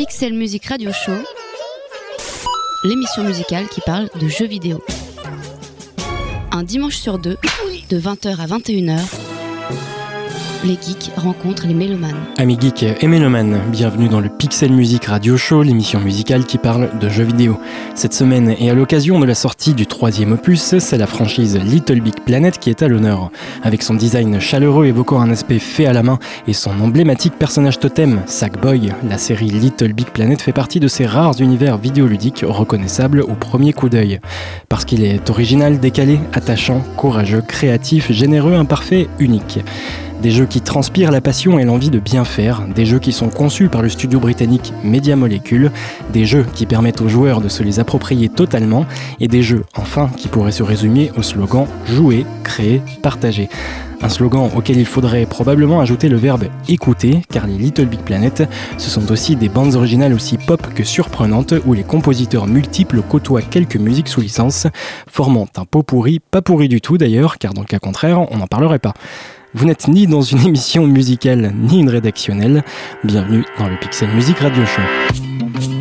Pixel Music Radio Show, l'émission musicale qui parle de jeux vidéo. Un dimanche sur deux, de 20h à 21h, les geeks rencontrent les mélomanes. Amis geeks et mélomanes, bienvenue dans le Pixel Music Radio Show, l'émission musicale qui parle de jeux vidéo. Cette semaine, et à l'occasion de la sortie du troisième opus, c'est la franchise Little Big Planet qui est à l'honneur. Avec son design chaleureux évoquant un aspect fait à la main et son emblématique personnage totem, Sackboy, la série Little Big Planet fait partie de ces rares univers vidéoludiques reconnaissables au premier coup d'œil. Parce qu'il est original, décalé, attachant, courageux, créatif, généreux, imparfait, unique. Des jeux qui transpirent la passion et l'envie de bien faire, des jeux qui sont conçus par le studio britannique Media Molecule, des jeux qui permettent aux joueurs de se les approprier totalement, et des jeux, enfin, qui pourraient se résumer au slogan jouer, créer, partager. Un slogan auquel il faudrait probablement ajouter le verbe écouter, car les Little Big Planet, ce sont aussi des bandes originales aussi pop que surprenantes où les compositeurs multiples côtoient quelques musiques sous licence, formant un pot pourri, pas pourri du tout d'ailleurs, car dans le cas contraire, on n'en parlerait pas. Vous n'êtes ni dans une émission musicale ni une rédactionnelle. Bienvenue dans le Pixel Music Radio Show.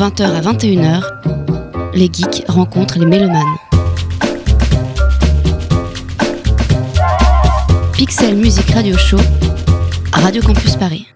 20h à 21h, les geeks rencontrent les mélomanes. Pixel Music Radio Show, Radio Campus Paris.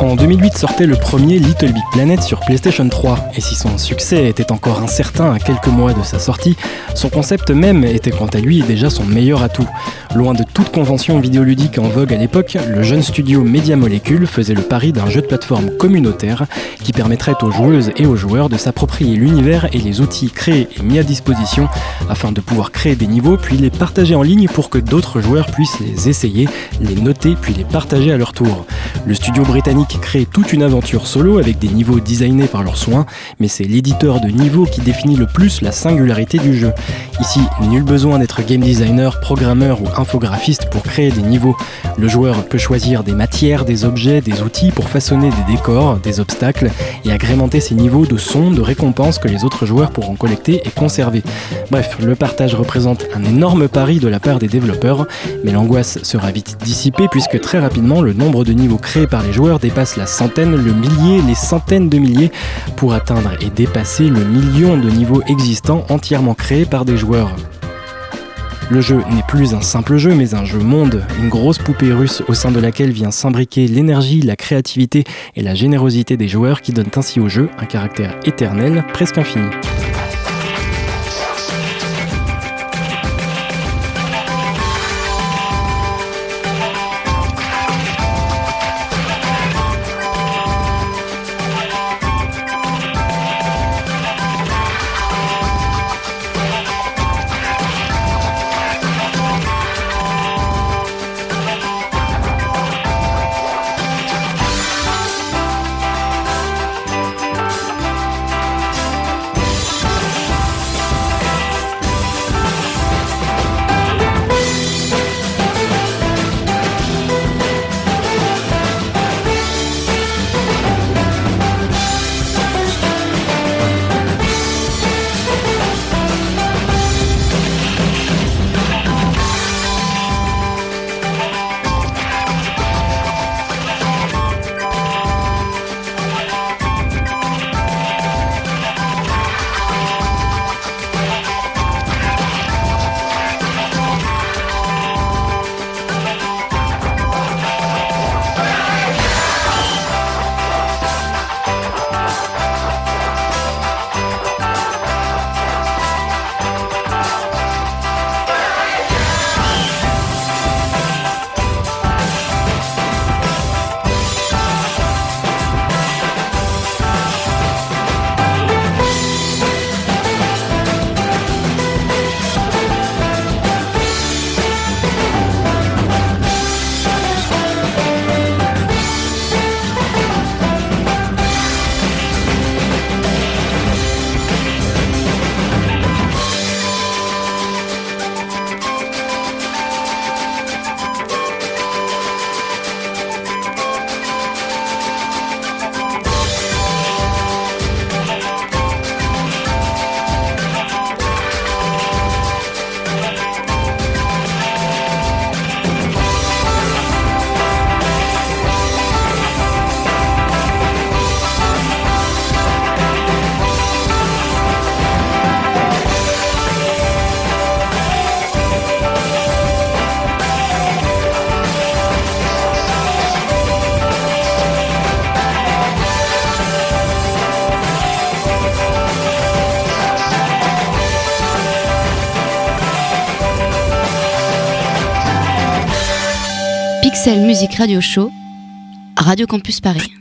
En 2008 sortait le premier Little Big Planet sur PlayStation 3, et si son succès était encore incertain à quelques mois de sa sortie, son concept même était quant à lui déjà son meilleur atout. Loin de toute convention vidéoludique en vogue à l'époque, le jeune studio Media Molecule faisait le pari d'un jeu de plateforme communautaire qui permettrait aux joueuses et aux joueurs de s'approprier l'univers et les outils créés et mis à disposition afin de pouvoir créer des niveaux puis les partager en ligne pour que d'autres joueurs puissent les essayer, les noter puis les partager à leur tour. Le studio britannique crée toute une aventure solo avec des niveaux designés par leurs soins, mais c'est l'éditeur de niveau qui définit le plus la singularité du jeu. Ici, nul besoin d'être game designer, programmeur ou infographiste pour créer des niveaux. Le joueur peut choisir des matières, des objets, des outils pour façonner des décors, des obstacles et agrémenter ces niveaux de sons, de récompenses que les autres joueurs pourront collecter et conserver. Bref, le partage représente un énorme pari de la part des développeurs, mais l'angoisse sera vite dissipée puisque très rapidement le nombre de niveaux créés par les joueurs dépasse la centaine, le millier, les centaines de milliers pour atteindre et dépasser le million de niveaux existants entièrement créés par des joueurs. Le jeu n'est plus un simple jeu, mais un jeu monde, une grosse poupée russe au sein de laquelle vient s'imbriquer l'énergie, la créativité et la générosité des joueurs qui donnent ainsi au jeu un caractère éternel, presque infini. Pixel Music Radio Show, Radio Campus Paris.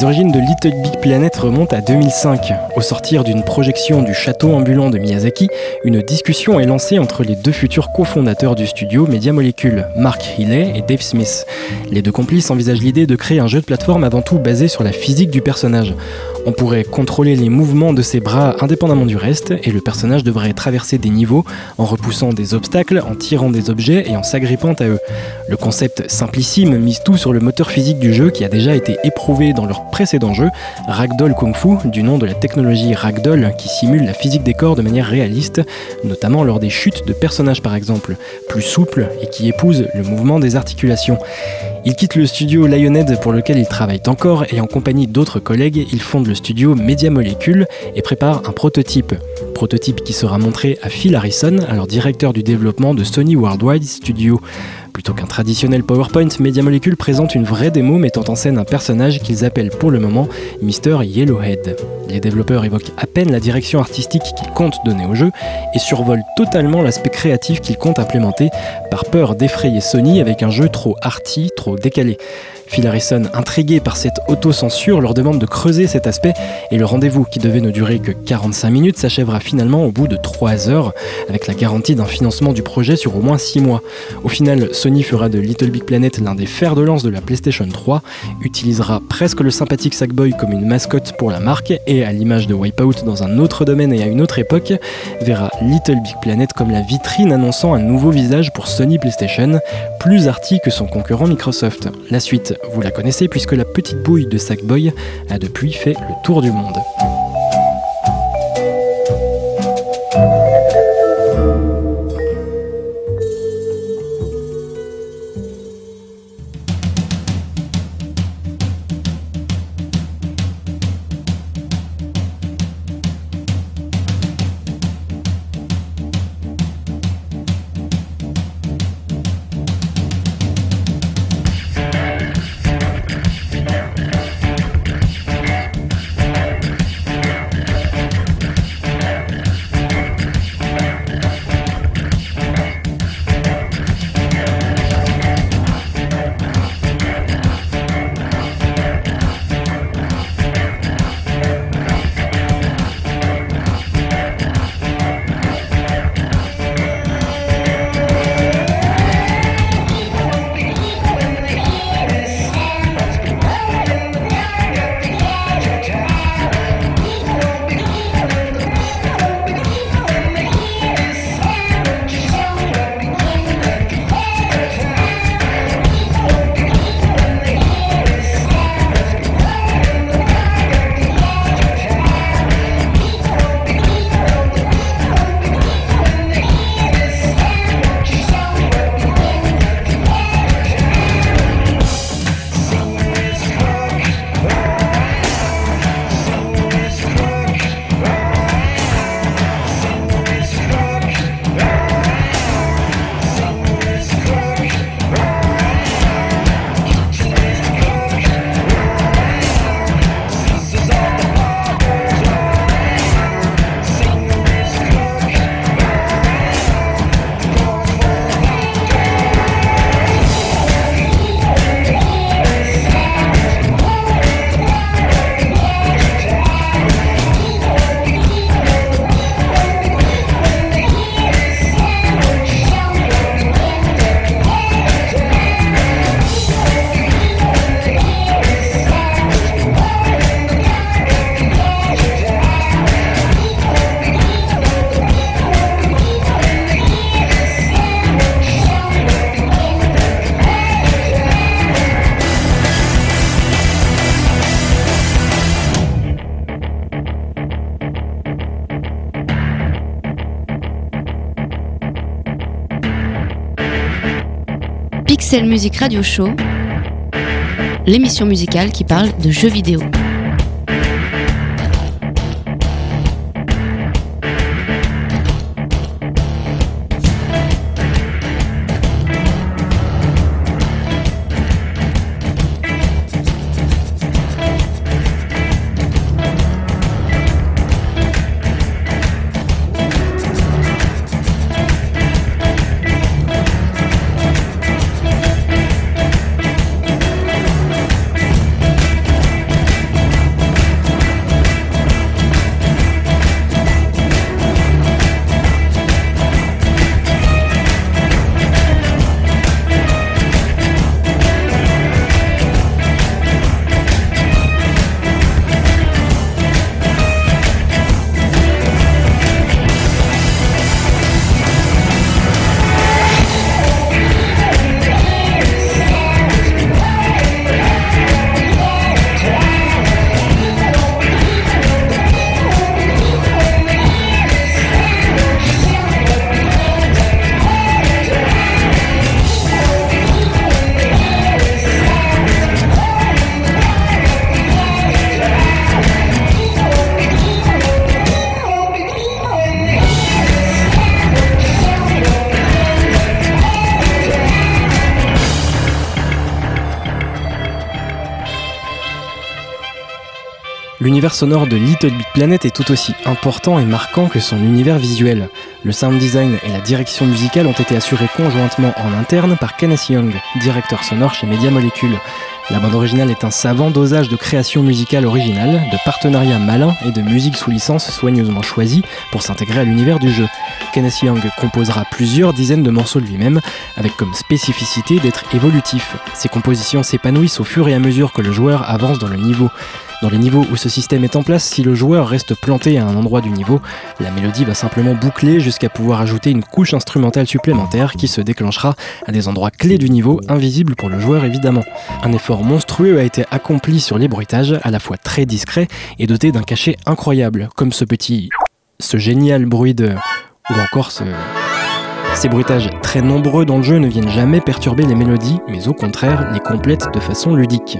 Les origines de Little Big Planet remontent à 2005. Au sortir d'une projection du château ambulant de Miyazaki, une discussion est lancée entre les deux futurs cofondateurs du studio Media Molecule, Mark Healey et Dave Smith. Les deux complices envisagent l'idée de créer un jeu de plateforme avant tout basé sur la physique du personnage. On pourrait contrôler les mouvements de ses bras indépendamment du reste, et le personnage devrait traverser des niveaux en repoussant des obstacles, en tirant des objets et en s'agrippant à eux. Le concept simplissime mise tout sur le moteur physique du jeu qui a déjà été éprouvé dans leur précédent jeu, Ragdoll Kung Fu, du nom de la technologie Ragdoll qui simule la physique des corps de manière réaliste, notamment lors des chutes de personnages par exemple, plus souple et qui épouse le mouvement des articulations. Il quitte le studio Lionhead pour lequel il travaille encore et en compagnie d'autres collègues, il fonde studio Media Molecule et prépare un prototype. Prototype qui sera montré à Phil Harrison, alors directeur du développement de Sony Worldwide Studio. Plutôt qu'un traditionnel PowerPoint, Media Molecule présente une vraie démo mettant en scène un personnage qu'ils appellent pour le moment Mr. Yellowhead. Les développeurs évoquent à peine la direction artistique qu'ils comptent donner au jeu et survolent totalement l'aspect créatif qu'ils comptent implémenter par peur d'effrayer Sony avec un jeu trop arty, trop décalé. Phil Harrison, intrigué par cette autocensure, leur demande de creuser cet aspect et le rendez-vous qui devait ne durer que 45 minutes s'achèvera finalement au bout de 3 heures avec la garantie d'un financement du projet sur au moins 6 mois. Au final, Sony fera de Little Big Planet l'un des fers de lance de la PlayStation 3, utilisera presque le sympathique Sackboy comme une mascotte pour la marque et à l'image de Wipeout dans un autre domaine et à une autre époque, verra Little Big Planet comme la vitrine annonçant un nouveau visage pour Sony PlayStation, plus arty que son concurrent Microsoft. La suite, vous la connaissez puisque la petite bouille de Sackboy a depuis fait le tour du monde. Pixel Music Radio Show, l'émission musicale qui parle de jeux vidéo. L'univers sonore de Little Big Planet est tout aussi important et marquant que son univers visuel. Le sound design et la direction musicale ont été assurés conjointement en interne par Kenneth Young, directeur sonore chez Media Molecule. La bande originale est un savant dosage de création musicale originale, de partenariats malins et de musique sous licence soigneusement choisie pour s'intégrer à l'univers du jeu. Kenneth Young composera plusieurs dizaines de morceaux lui-même, avec comme spécificité d'être évolutif. Ses compositions s'épanouissent au fur et à mesure que le joueur avance dans le niveau. Dans les niveaux où ce système est en place, si le joueur reste planté à un endroit du niveau, la mélodie va simplement boucler jusqu'à pouvoir ajouter une couche instrumentale supplémentaire qui se déclenchera à des endroits clés du niveau, invisibles pour le joueur évidemment. Un effort monstrueux a été accompli sur les bruitages, à la fois très discret et doté d'un cachet incroyable, comme ce petit... ce génial bruit de... ou encore ce... Ces bruitages très nombreux dans le jeu ne viennent jamais perturber les mélodies, mais au contraire les complètent de façon ludique.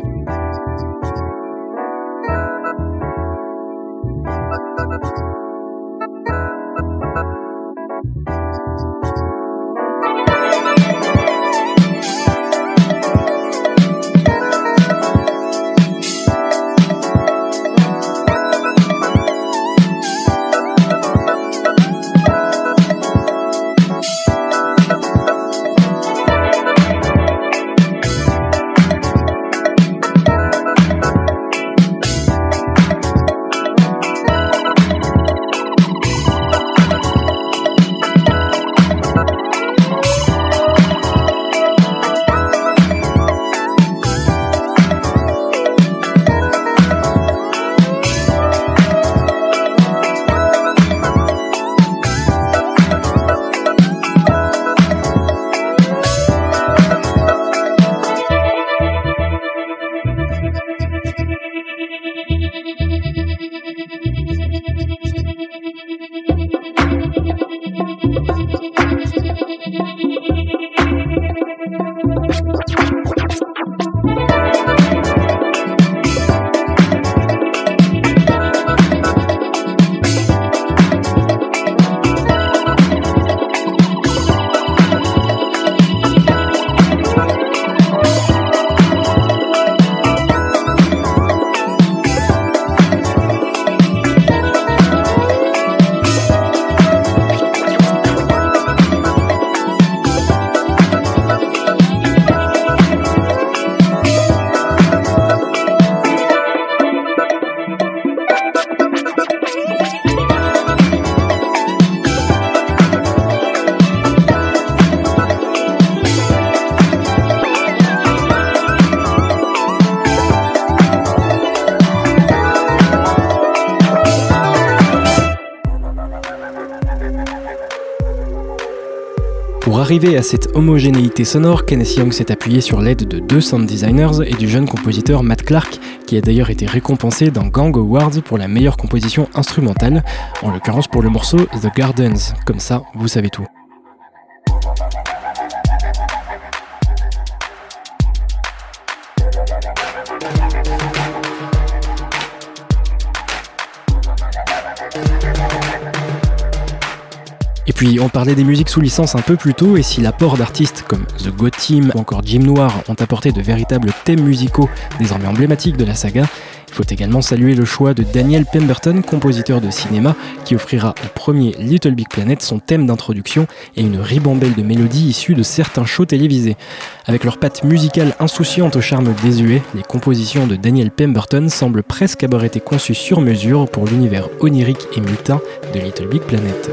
Arriver à cette homogénéité sonore, Kenneth Young s'est appuyé sur l'aide de deux sound designers et du jeune compositeur Matt Clark, qui a d'ailleurs été récompensé dans Gang Awards pour la meilleure composition instrumentale, en l'occurrence pour le morceau The Gardens. Comme ça, vous savez tout. Puis on parlait des musiques sous licence un peu plus tôt, et si l'apport d'artistes comme The Go Team ou encore Jim Noir ont apporté de véritables thèmes musicaux désormais emblématiques de la saga, il faut également saluer le choix de Daniel Pemberton, compositeur de cinéma, qui offrira au premier Little Big Planet son thème d'introduction et une ribambelle de mélodies issues de certains shows télévisés. Avec leur patte musicale insouciante au charme désuet, les compositions de Daniel Pemberton semblent presque avoir été conçues sur mesure pour l'univers onirique et mutin de Little Big Planet.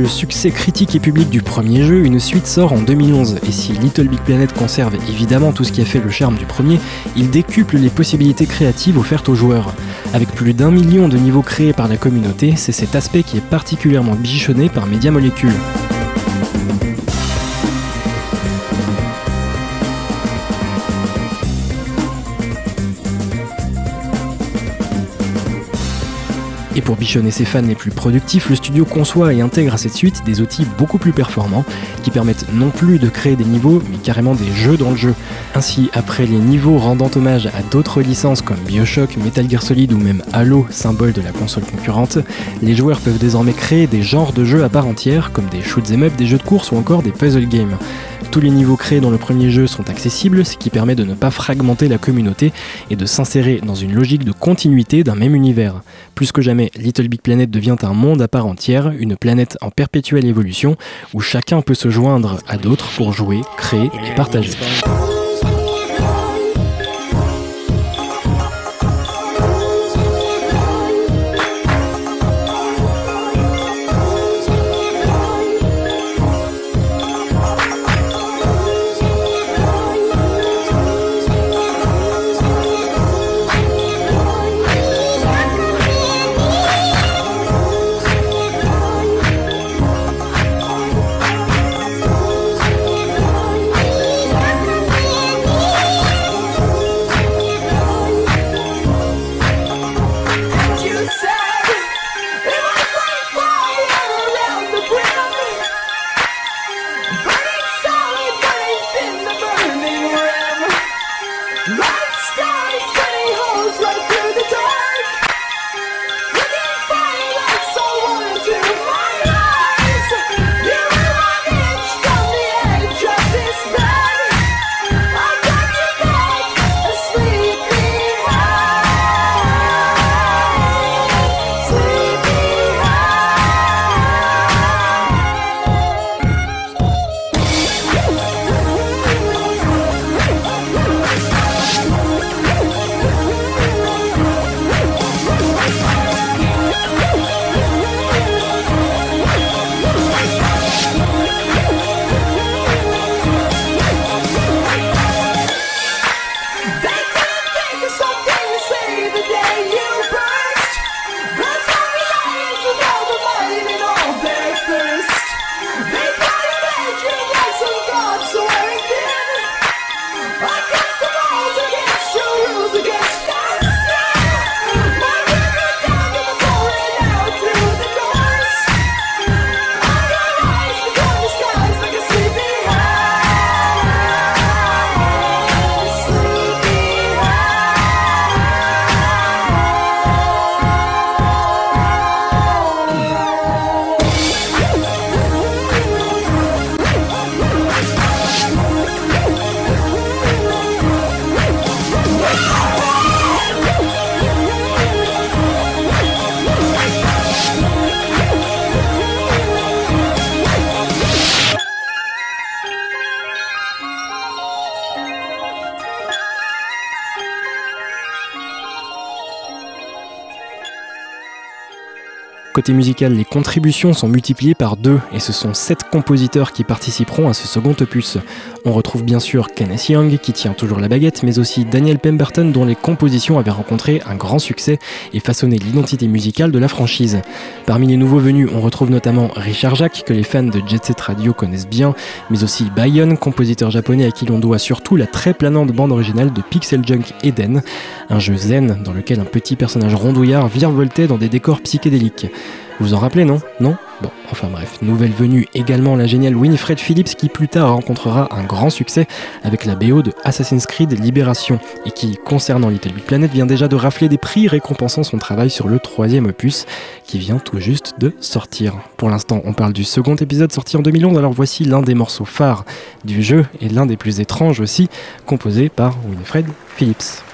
Le succès critique et public du premier jeu, une suite sort en 2011, et si Little Big Planet conserve évidemment tout ce qui a fait le charme du premier, il décuple les possibilités créatives offertes aux joueurs. Avec plus d'un million de niveaux créés par la communauté, c'est cet aspect qui est particulièrement bichonné par Media Molecule. Et pour bichonner ses fans les plus productifs, le studio conçoit et intègre à cette suite des outils beaucoup plus performants qui permettent non plus de créer des niveaux, mais carrément des jeux dans le jeu. Ainsi, après les niveaux rendant hommage à d'autres licences comme Bioshock, Metal Gear Solid ou même Halo, symbole de la console concurrente, les joueurs peuvent désormais créer des genres de jeux à part entière, comme des shoot'em up, des jeux de course ou encore des puzzle games. Tous les niveaux créés dans le premier jeu sont accessibles, ce qui permet de ne pas fragmenter la communauté et de s'insérer dans une logique de continuité d'un même univers. Plus que jamais, Little Big Planet devient un monde à part entière, une planète en perpétuelle évolution, où chacun peut se joindre à d'autres pour jouer, créer et partager. Côté musical, les contributions sont multipliées par deux et ce sont sept compositeurs qui participeront à ce second opus. On retrouve bien sûr Kenneth Young qui tient toujours la baguette, mais aussi Daniel Pemberton dont les compositions avaient rencontré un grand succès et façonné l'identité musicale de la franchise. Parmi les nouveaux venus, on retrouve notamment Richard Jacques que les fans de Jet Set Radio connaissent bien, mais aussi Bayon, compositeur japonais à qui l'on doit surtout la très planante bande originale de Pixel Junk Eden, un jeu zen dans lequel un petit personnage rondouillard virevoltait dans des décors psychédéliques. Vous en rappelez, non? Non? Bon, enfin bref, nouvelle venue également la géniale Winifred Phillips qui plus tard rencontrera un grand succès avec la BO de Assassin's Creed Libération et qui, concernant Little Big Planet, vient déjà de rafler des prix récompensant son travail sur le troisième opus qui vient tout juste de sortir. Pour l'instant, on parle du second épisode sorti en 2011, alors voici l'un des morceaux phares du jeu et l'un des plus étranges aussi, composé par Winifred Phillips.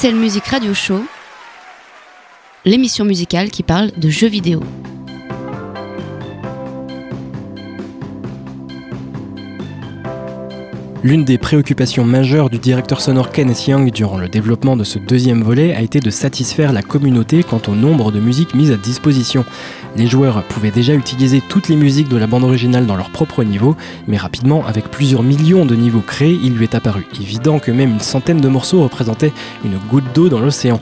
Pixel Music Radio Show, l'émission musicale qui parle de jeux vidéo. L'une des préoccupations majeures du directeur sonore Kenneth Young durant le développement de ce deuxième volet a été de satisfaire la communauté quant au nombre de musiques mises à disposition. Les joueurs pouvaient déjà utiliser toutes les musiques de la bande originale dans leur propre niveau, mais rapidement, avec plusieurs millions de niveaux créés, il lui est apparu évident que même une centaine de morceaux représentaient une goutte d'eau dans l'océan.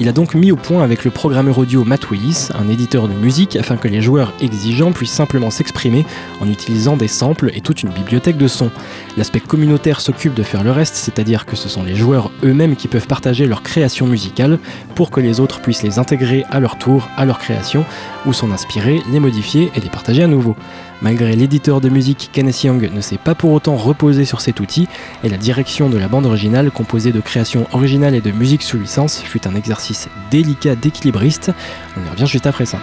Il a donc mis au point avec le programmeur audio Matt Willis, un éditeur de musique, afin que les joueurs exigeants puissent simplement s'exprimer en utilisant des samples et toute une bibliothèque de sons. L'aspect communautaire s'occupe de faire le reste, c'est-à-dire que ce sont les joueurs eux-mêmes qui peuvent partager leur création musicale pour que les autres puissent les intégrer à leur tour à leur création, ou inspirer, les modifier et les partager à nouveau. Malgré l'éditeur de musique Kenneth Young ne s'est pas pour autant reposé sur cet outil, et la direction de la bande originale, composée de créations originales et de musique sous licence, fut un exercice délicat d'équilibriste. On y revient juste après ça.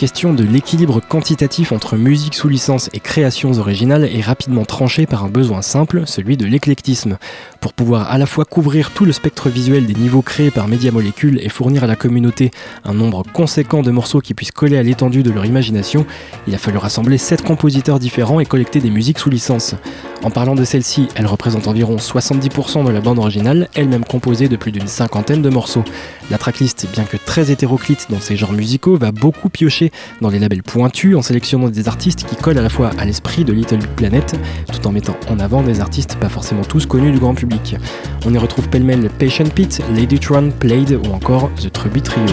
Question de l'équilibre quantitatif entre musique sous licence et créations originales est rapidement tranchée par un besoin simple, celui de l'éclectisme. Pour pouvoir à la fois couvrir tout le spectre visuel des niveaux créés par Media Molecule et fournir à la communauté un nombre conséquent de morceaux qui puissent coller à l'étendue de leur imagination, il a fallu rassembler 7 compositeurs différents et collecter des musiques sous licence. En parlant de celle-ci, elle représente environ 70% de la bande originale, elle-même composée de plus d'une cinquantaine de morceaux. La tracklist, bien que très hétéroclite dans ses genres musicaux, va beaucoup piocher dans les labels pointus en sélectionnant des artistes qui collent à la fois à l'esprit de Little Planet, tout en mettant en avant des artistes pas forcément tous connus du grand public. On y retrouve pêle-mêle Patient Pete, Lady Tron, Played ou encore The Truby Trio.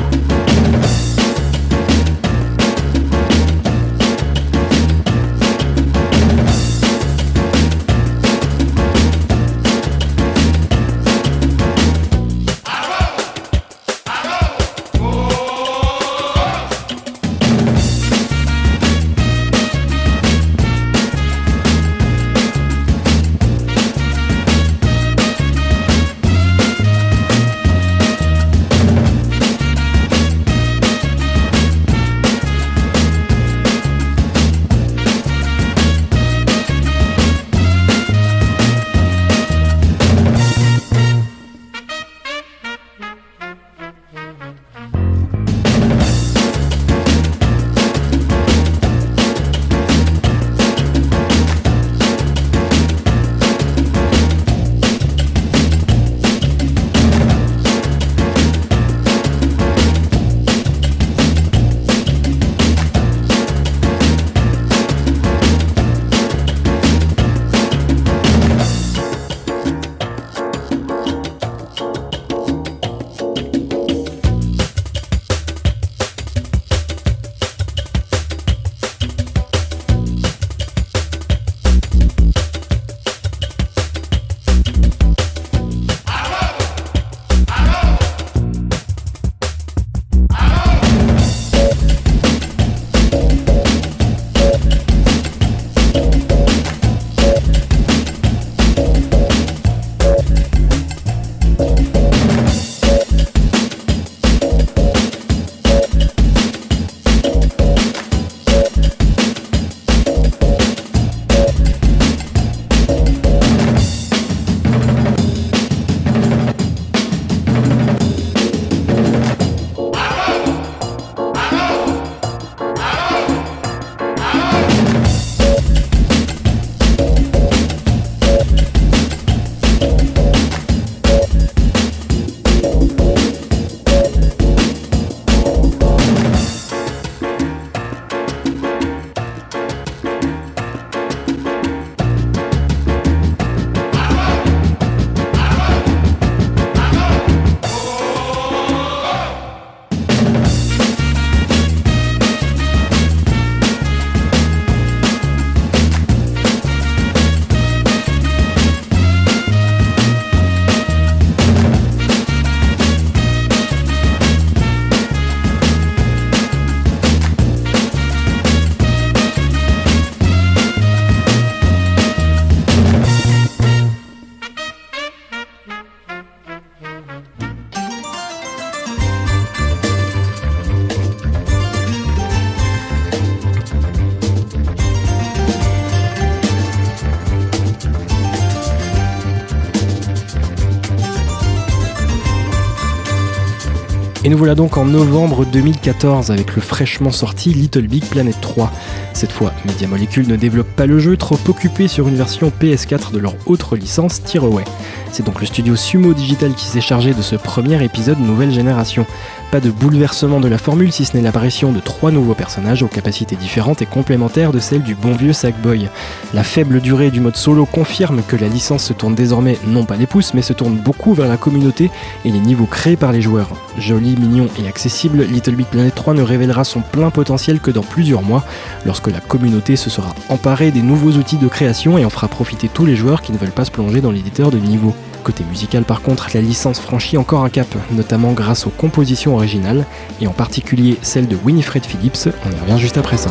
Voilà donc en novembre 2014 avec le fraîchement sorti Little Big Planet 3. Cette fois, Media Molecule ne développe pas le jeu, trop occupé sur une version PS4 de leur autre licence Tearaway. C'est donc le studio Sumo Digital qui s'est chargé de ce premier épisode nouvelle génération. Pas de bouleversement de la formule si ce n'est l'apparition de trois nouveaux personnages aux capacités différentes et complémentaires de celles du bon vieux Sackboy. La faible durée du mode solo confirme que la licence se tourne désormais non pas les pouces mais se tourne beaucoup vers la communauté et les niveaux créés par les joueurs. Joli, mignon et accessible, Little Big Planet 3 ne révélera son plein potentiel que dans plusieurs mois, lorsque la communauté se sera emparée des nouveaux outils de création et en fera profiter tous les joueurs qui ne veulent pas se plonger dans l'éditeur de niveau. Côté musical par contre, la licence franchit encore un cap, notamment grâce aux compositions originales, et en particulier celle de Winifred Phillips, on y revient juste après ça.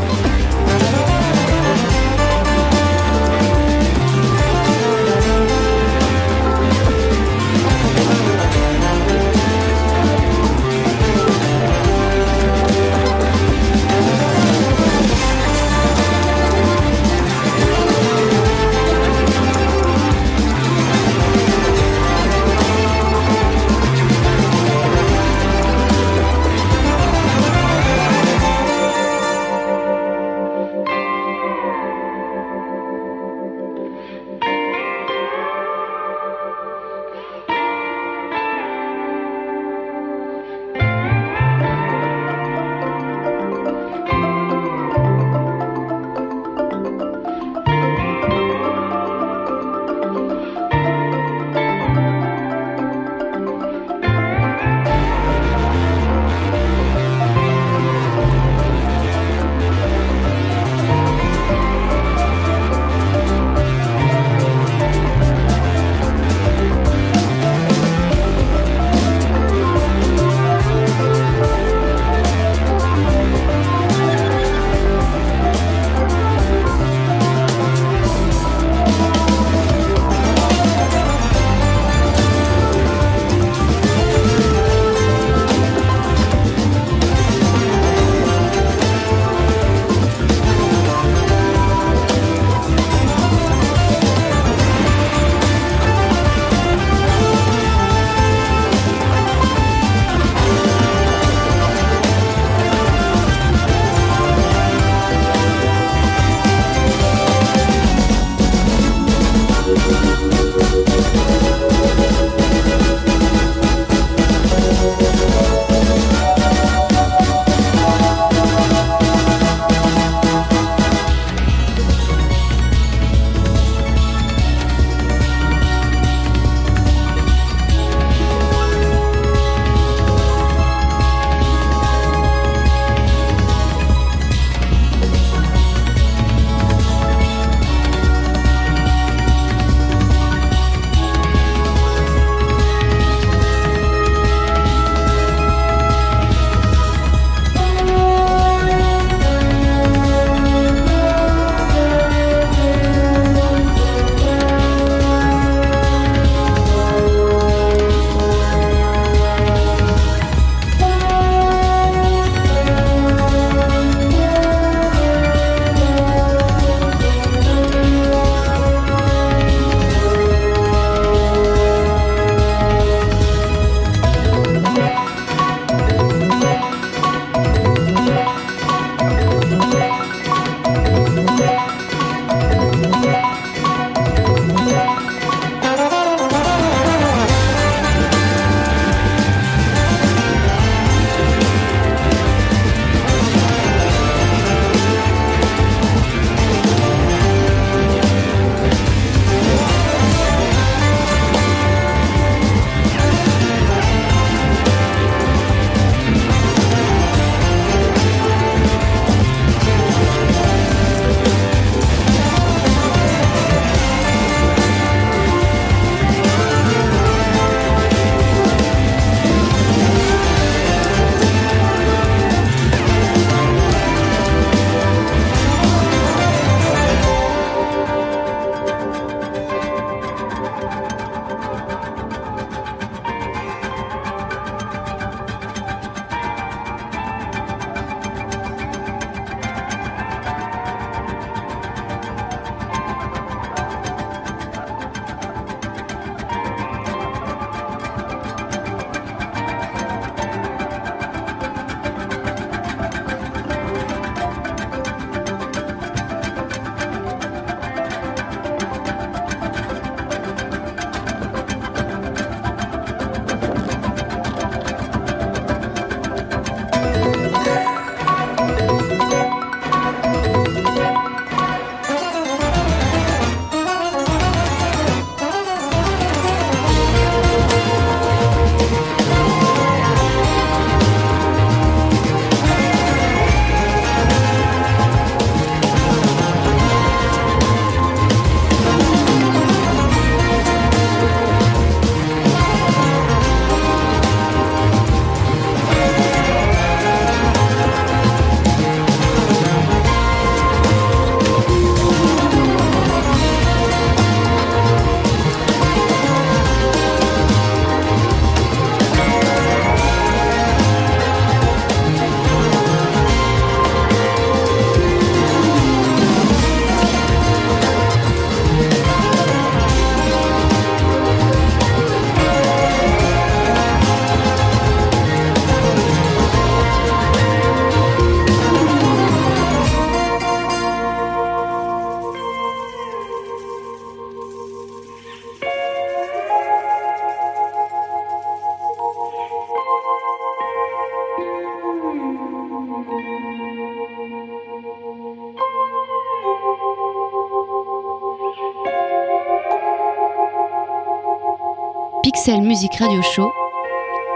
Pixel Music Radio Show,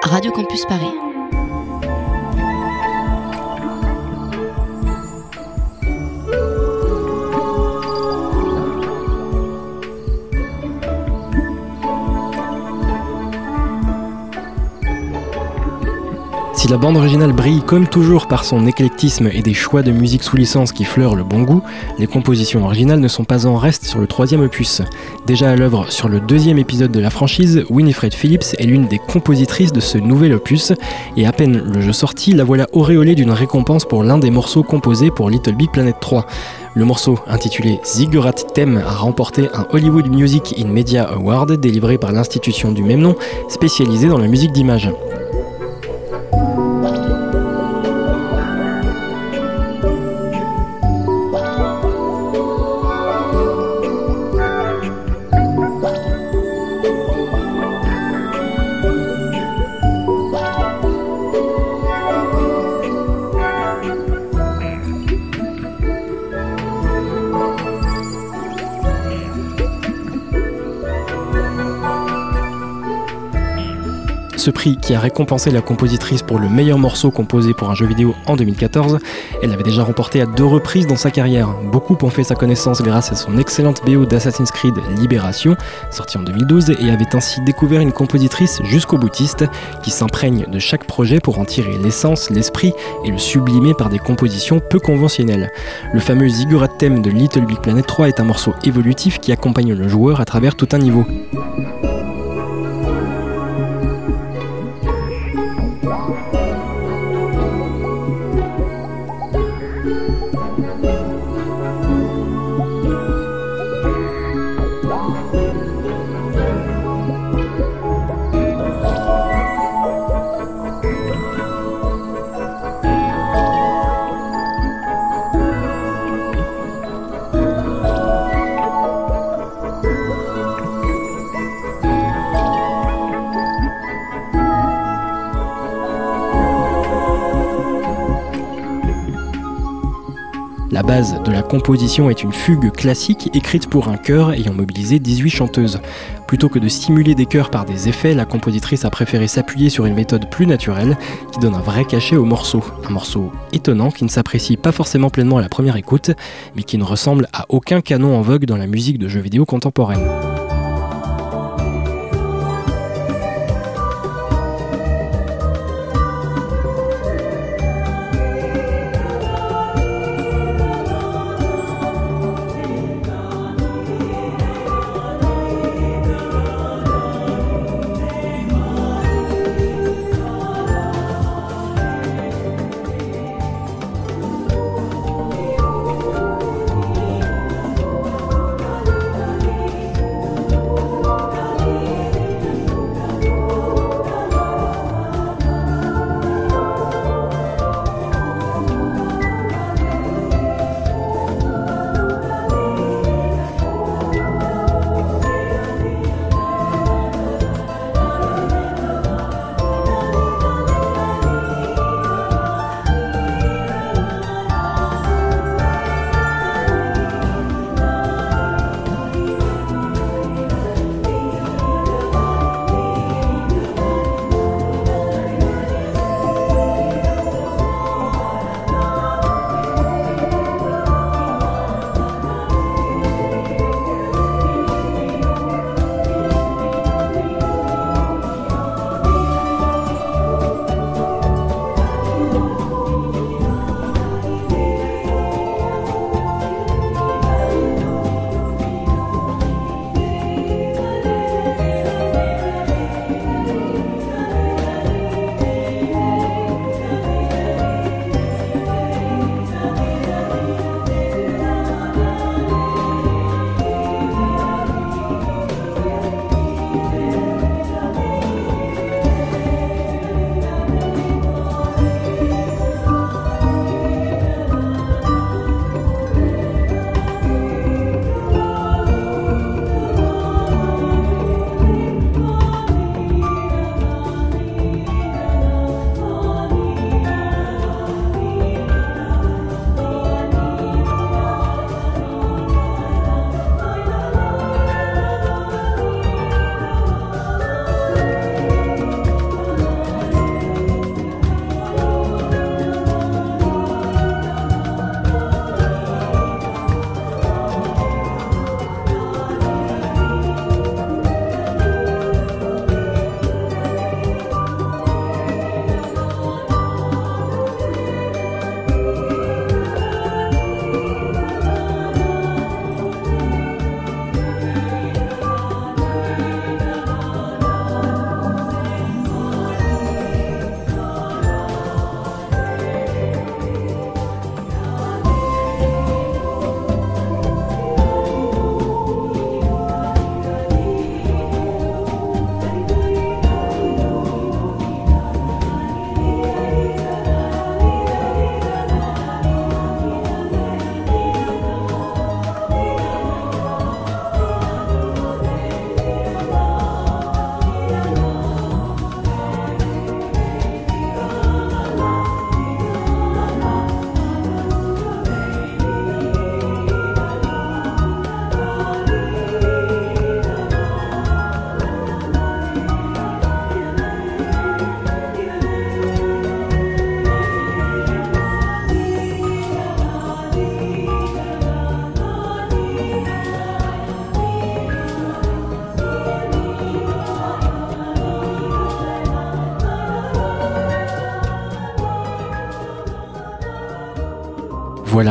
Radio Campus Paris. La bande originale brille comme toujours par son éclectisme et des choix de musique sous licence qui fleurent le bon goût, les compositions originales ne sont pas en reste sur le troisième opus. Déjà à l'œuvre sur le deuxième épisode de la franchise, Winifred Phillips est l'une des compositrices de ce nouvel opus, et à peine le jeu sorti, la voilà auréolée d'une récompense pour l'un des morceaux composés pour Little Big Planet 3. Le morceau, intitulé Ziggurat Theme, a remporté un Hollywood Music in Media Award délivré par l'institution du même nom, spécialisée dans la musique d'image. Ce prix, qui a récompensé la compositrice pour le meilleur morceau composé pour un jeu vidéo en 2014, elle l'avait déjà remporté à deux reprises dans sa carrière. Beaucoup ont fait sa connaissance grâce à son excellente BO d'Assassin's Creed Libération, sorti en 2012, et avait ainsi découvert une compositrice jusqu'au boutiste qui s'imprègne de chaque projet pour en tirer l'essence, l'esprit et le sublimer par des compositions peu conventionnelles. Le fameux Ziggurat thème de Little Big Planet 3 est un morceau évolutif qui accompagne le joueur à travers tout un niveau. Composition est une fugue classique écrite pour un chœur ayant mobilisé 18 chanteuses. Plutôt que de stimuler des chœurs par des effets, la compositrice a préféré s'appuyer sur une méthode plus naturelle qui donne un vrai cachet au morceau. Un morceau étonnant qui ne s'apprécie pas forcément pleinement à la première écoute, mais qui ne ressemble à aucun canon en vogue dans la musique de jeux vidéo contemporaine.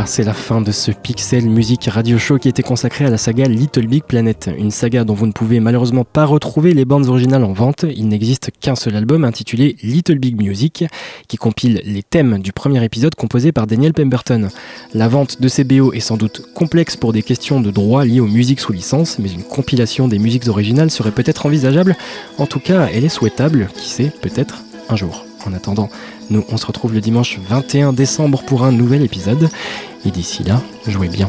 C'est la fin de ce Pixel Music Radio Show qui était consacré à la saga Little Big Planet, une saga dont vous ne pouvez malheureusement pas retrouver les bandes originales en vente. Il n'existe qu'un seul album intitulé Little Big Music qui compile les thèmes du premier épisode composé par Daniel Pemberton. La vente de ces BO est sans doute complexe pour des questions de droit liées aux musiques sous licence, mais une compilation des musiques originales serait peut-être envisageable. En tout cas, elle est souhaitable, qui sait, peut-être un jour. En attendant, nous, on se retrouve le dimanche 21 décembre pour un nouvel épisode. Et d'ici là, jouez bien.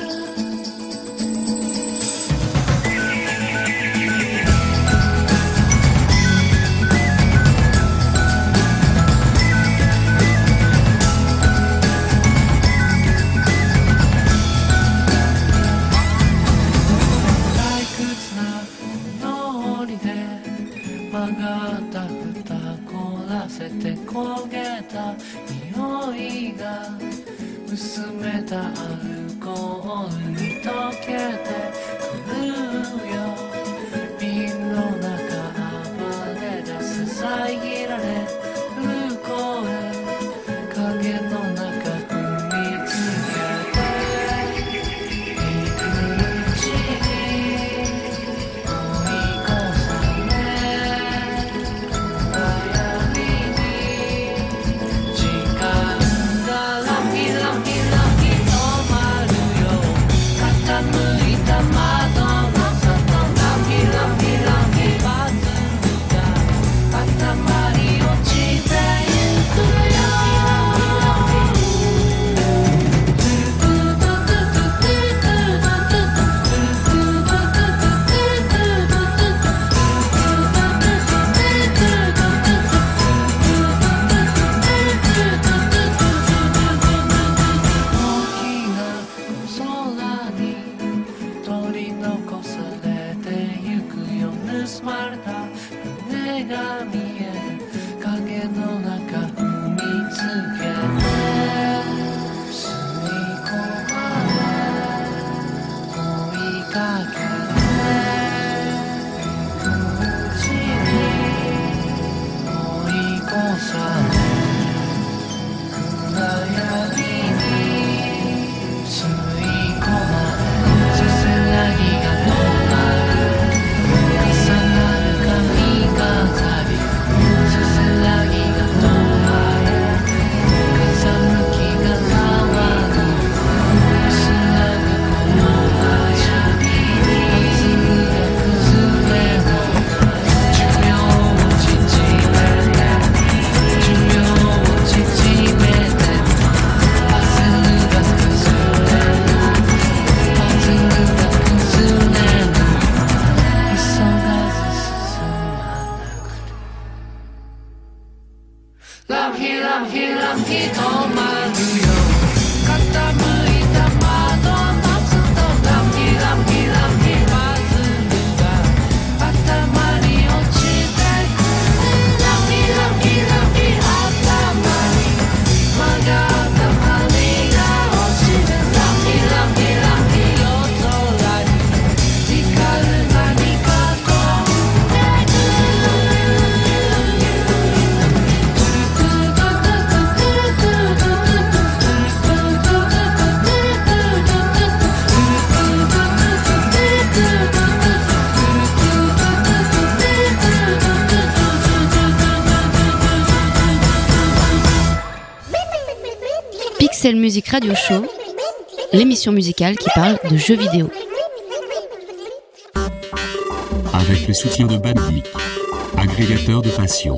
不算 Music Radio Show, l'émission musicale qui parle de jeux vidéo. Avec le soutien de Bandic, agrégateur de passion.